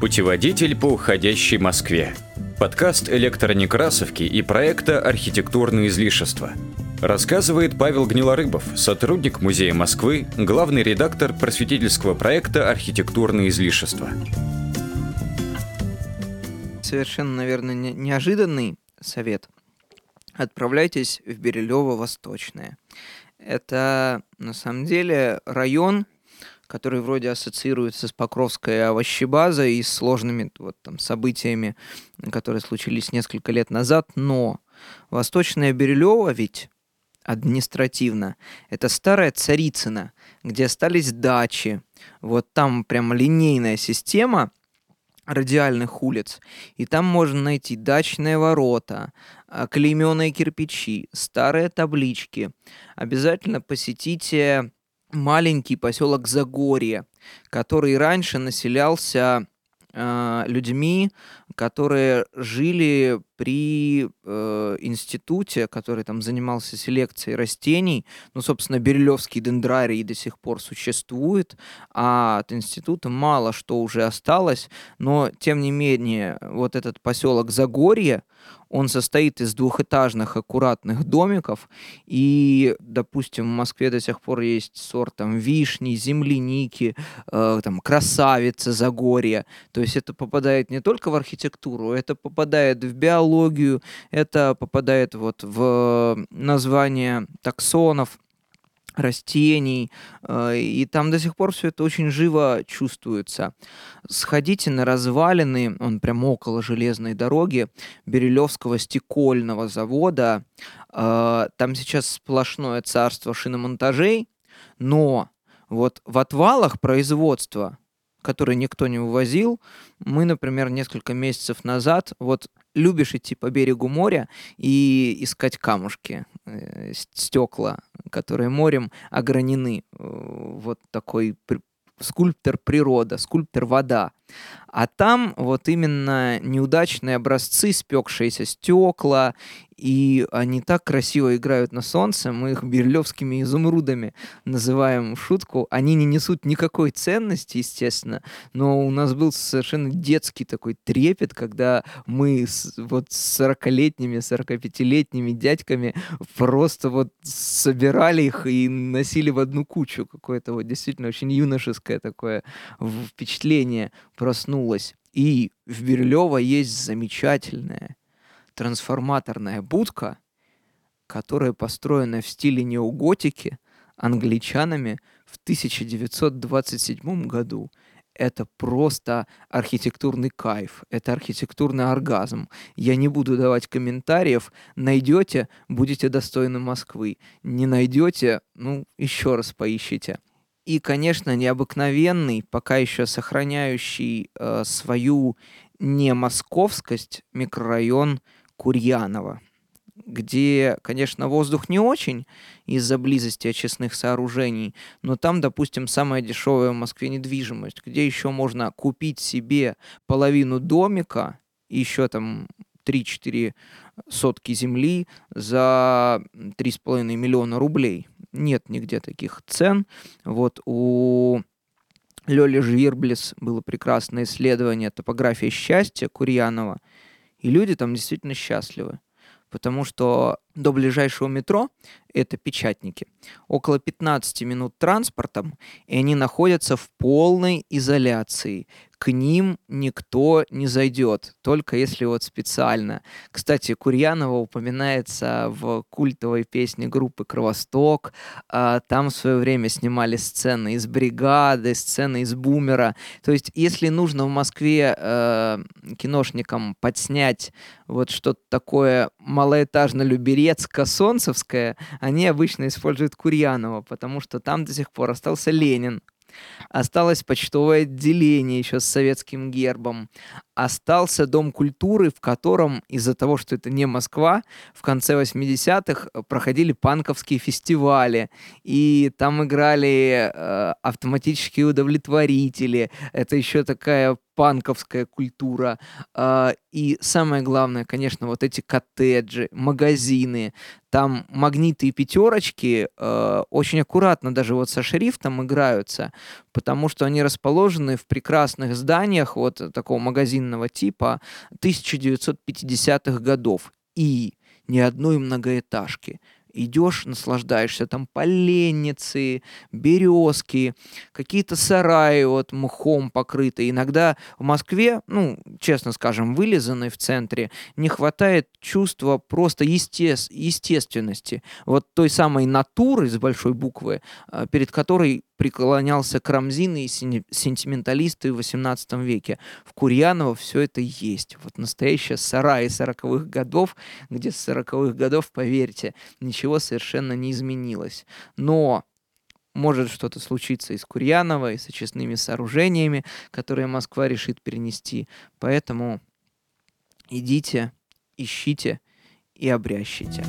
Путеводитель по уходящей Москве. Подкаст электронекрасовки и проекта «Архитектурные излишества». Рассказывает Павел Гнилорыбов, сотрудник Музея Москвы, главный редактор просветительского проекта «Архитектурные излишества». Совершенно, наверное, неожиданный совет. Отправляйтесь в Бирюлево-Восточное. Это, на самом деле, район, который вроде ассоциируется с Покровской овощебазой и сложными вот, там, событиями, которые случились несколько лет назад, но Восточная Бирюлево ведь административно. Это старая Царицына, где остались дачи. Вот там прям линейная система радиальных улиц. И там можно найти дачные ворота, а, клейменные кирпичи, старые таблички. Обязательно посетите маленький поселок Загорье, который раньше населялся э, людьми, которые жили при э, институте, который там занимался селекцией растений. Ну, собственно, Бирюлевский дендрарий до сих пор существует, а от института мало что уже осталось, но, тем не менее, вот этот поселок Загорье, он состоит из двухэтажных аккуратных домиков, и, допустим, в Москве до сих пор есть сорт там вишни, земляники, э, там красавица Загорья. То есть это попадает не только в архитектуру, это попадает в биологию, это попадает вот в название таксонов, растений, э, и там до сих пор все это очень живо чувствуется. Сходите на развалины, он прямо около железной дороги, Берилевского стекольного завода. Э, там сейчас сплошное царство шиномонтажей, но вот в отвалах производства которые никто не увозил. Мы, например, несколько месяцев назад вот любишь идти по берегу моря и искать камушки, э, стекла, которые морем огранены. Э, вот такой скульптор природа, скульптор вода. А там вот именно неудачные образцы, спекшиеся стекла, и они так красиво играют на солнце, мы их берлевскими изумрудами называем в шутку. Они не несут никакой ценности, естественно, но у нас был совершенно детский такой трепет, когда мы с, вот с 40-летними, 45-летними дядьками просто вот собирали их и носили в одну кучу. Какое-то вот действительно очень юношеское такое впечатление проснулась. И в Берлево есть замечательная трансформаторная будка, которая построена в стиле неоготики англичанами в 1927 году. Это просто архитектурный кайф, это архитектурный оргазм. Я не буду давать комментариев. Найдете, будете достойны Москвы. Не найдете, ну, еще раз поищите и, конечно, необыкновенный, пока еще сохраняющий э, свою не московскость микрорайон Курьянова, где, конечно, воздух не очень из-за близости очистных сооружений, но там, допустим, самая дешевая в Москве недвижимость, где еще можно купить себе половину домика, и еще там 3-4 сотки земли за 3,5 миллиона рублей нет нигде таких цен. Вот у Лёли Жвирблис было прекрасное исследование «Топография счастья» Курьянова, и люди там действительно счастливы, потому что до ближайшего метро это печатники. Около 15 минут транспортом, и они находятся в полной изоляции к ним никто не зайдет, только если вот специально. Кстати, Курьянова упоминается в культовой песне группы «Кровосток». А, там в свое время снимали сцены из «Бригады», сцены из «Бумера». То есть, если нужно в Москве э, киношникам подснять вот что-то такое малоэтажно-люберецко-солнцевское, они обычно используют Курьянова, потому что там до сих пор остался Ленин, Осталось почтовое отделение еще с советским гербом. Остался Дом культуры, в котором из-за того, что это не Москва, в конце 80-х проходили панковские фестивали. И там играли э, автоматические удовлетворители. Это еще такая панковская культура. А, и самое главное, конечно, вот эти коттеджи, магазины, там магниты и пятерочки э, очень аккуратно даже вот со шрифтом играются, потому что они расположены в прекрасных зданиях вот такого магазинного типа 1950-х годов. И ни одной многоэтажки идешь, наслаждаешься, там поленницы, березки, какие-то сараи вот мхом покрытые. Иногда в Москве, ну, честно скажем, вылизанной в центре, не хватает чувства просто есте естественности. Вот той самой натуры с большой буквы, а, перед которой преклонялся Крамзин и сентименталисты в XVIII веке. В Курьяново все это есть. Вот настоящая сарай 40-х годов, где с 40-х годов, поверьте, ничего совершенно не изменилось. Но может что-то случиться и с Курьяново, и с очистными сооружениями, которые Москва решит перенести. Поэтому идите, ищите и обрящите.